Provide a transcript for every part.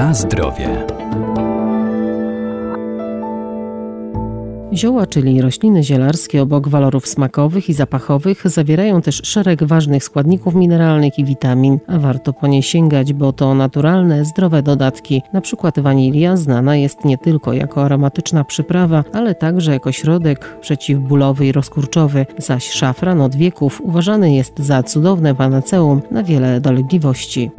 Na zdrowie. Zioła, czyli rośliny zielarskie obok walorów smakowych i zapachowych, zawierają też szereg ważnych składników mineralnych i witamin, a warto po nie sięgać, bo to naturalne, zdrowe dodatki. Na przykład wanilia znana jest nie tylko jako aromatyczna przyprawa, ale także jako środek przeciwbólowy i rozkurczowy, zaś szafran od wieków uważany jest za cudowne panaceum na wiele dolegliwości.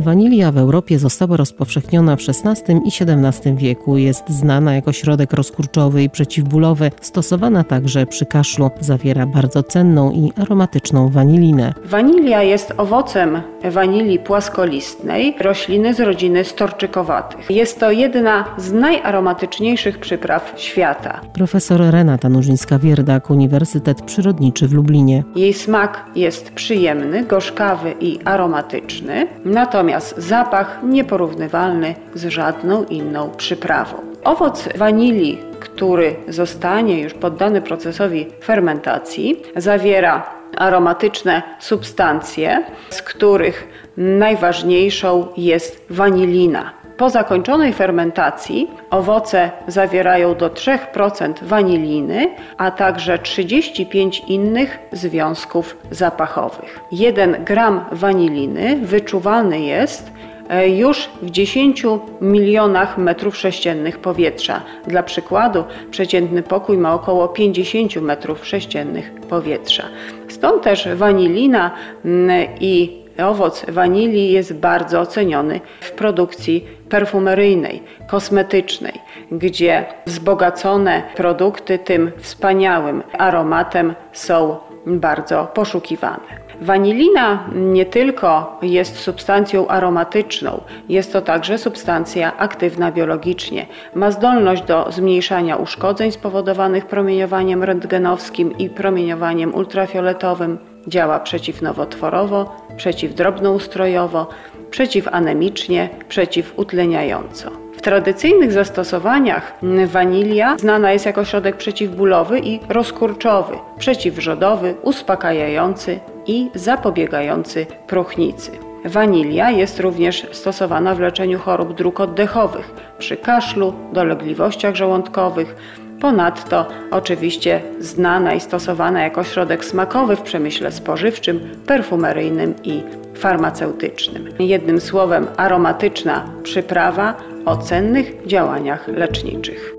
Wanilia w Europie została rozpowszechniona w XVI i XVII wieku. Jest znana jako środek rozkurczowy i przeciwbólowy, stosowana także przy kaszlu. Zawiera bardzo cenną i aromatyczną wanilinę. Wanilia jest owocem wanilii płaskolistnej, rośliny z rodziny storczykowatych. Jest to jedna z najaromatyczniejszych przypraw świata. Profesor Renata Nurzyńska-Wierdak, Uniwersytet Przyrodniczy w Lublinie. Jej smak jest przyjemny, gorzkawy i aromatyczny, natomiast zapach nieporównywalny z żadną inną przyprawą. Owoc wanilii, który zostanie już poddany procesowi fermentacji, zawiera aromatyczne substancje, z których najważniejszą jest wanilina. Po zakończonej fermentacji owoce zawierają do 3% waniliny, a także 35 innych związków zapachowych. 1 gram waniliny wyczuwalny jest e, już w 10 milionach metrów sześciennych powietrza. Dla przykładu, przeciętny pokój ma około 50 metrów sześciennych powietrza. Stąd też wanilina mm, i owoc wanilii jest bardzo oceniony w produkcji perfumeryjnej, kosmetycznej, gdzie wzbogacone produkty tym wspaniałym aromatem są bardzo poszukiwane. Wanilina nie tylko jest substancją aromatyczną, jest to także substancja aktywna biologicznie. Ma zdolność do zmniejszania uszkodzeń spowodowanych promieniowaniem rentgenowskim i promieniowaniem ultrafioletowym. Działa przeciwnowotworowo, przeciwdrobnoustrojowo, przeciwanemicznie, przeciwutleniająco. W tradycyjnych zastosowaniach wanilia znana jest jako środek przeciwbólowy i rozkurczowy, przeciwrzodowy, uspokajający i zapobiegający próchnicy. Wanilia jest również stosowana w leczeniu chorób dróg oddechowych, przy kaszlu, dolegliwościach żołądkowych. Ponadto oczywiście znana i stosowana jako środek smakowy w przemyśle spożywczym, perfumeryjnym i farmaceutycznym. Jednym słowem aromatyczna przyprawa o cennych działaniach leczniczych.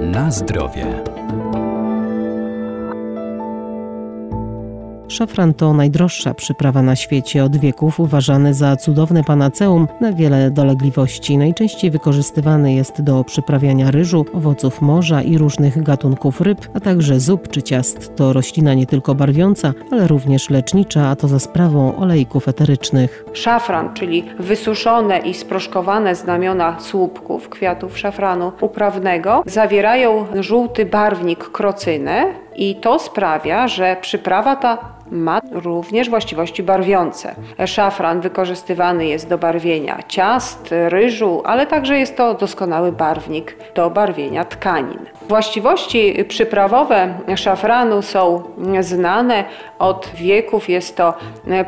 Na zdrowie. Szafran to najdroższa przyprawa na świecie, od wieków uważany za cudowne panaceum na wiele dolegliwości. Najczęściej wykorzystywany jest do przyprawiania ryżu, owoców morza i różnych gatunków ryb, a także zup czy ciast. To roślina nie tylko barwiąca, ale również lecznicza, a to za sprawą olejków eterycznych. Szafran, czyli wysuszone i sproszkowane znamiona słupków kwiatów szafranu uprawnego, zawierają żółty barwnik krocynę i to sprawia, że przyprawa ta ma również właściwości barwiące. Szafran wykorzystywany jest do barwienia ciast, ryżu, ale także jest to doskonały barwnik do barwienia tkanin. Właściwości przyprawowe szafranu są znane od wieków. Jest to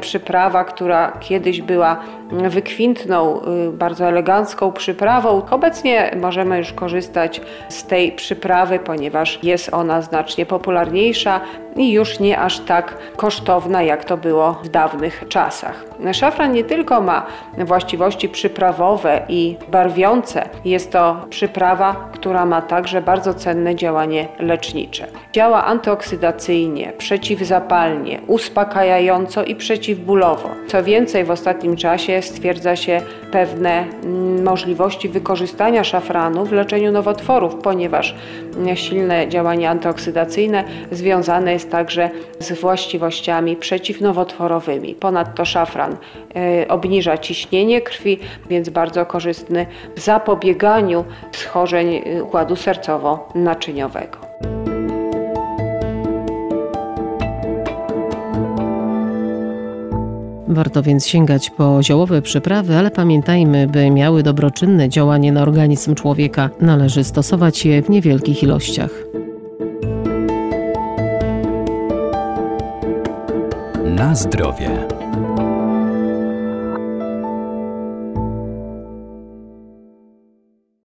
przyprawa, która kiedyś była wykwintną, bardzo elegancką przyprawą. Obecnie możemy już korzystać z tej przyprawy, ponieważ jest ona znacznie popularniejsza i już nie aż tak kosztowna, jak to było w dawnych czasach. Szafran nie tylko ma właściwości przyprawowe i barwiące, jest to przyprawa, która ma także bardzo cenne działanie lecznicze. Działa antyoksydacyjnie, przeciwzapalnie, uspokajająco i przeciwbólowo. Co więcej, w ostatnim czasie stwierdza się pewne możliwości wykorzystania szafranu w leczeniu nowotworów, ponieważ silne działanie antyoksydacyjne związane jest także z właściwościami przeciwnowotworowymi. Ponadto szafran y, obniża ciśnienie krwi, więc bardzo korzystny w zapobieganiu schorzeń układu sercowo-naczyniowego. Warto więc sięgać po ziołowe przyprawy, ale pamiętajmy, by miały dobroczynne działanie na organizm człowieka, należy stosować je w niewielkich ilościach. Na zdrowie.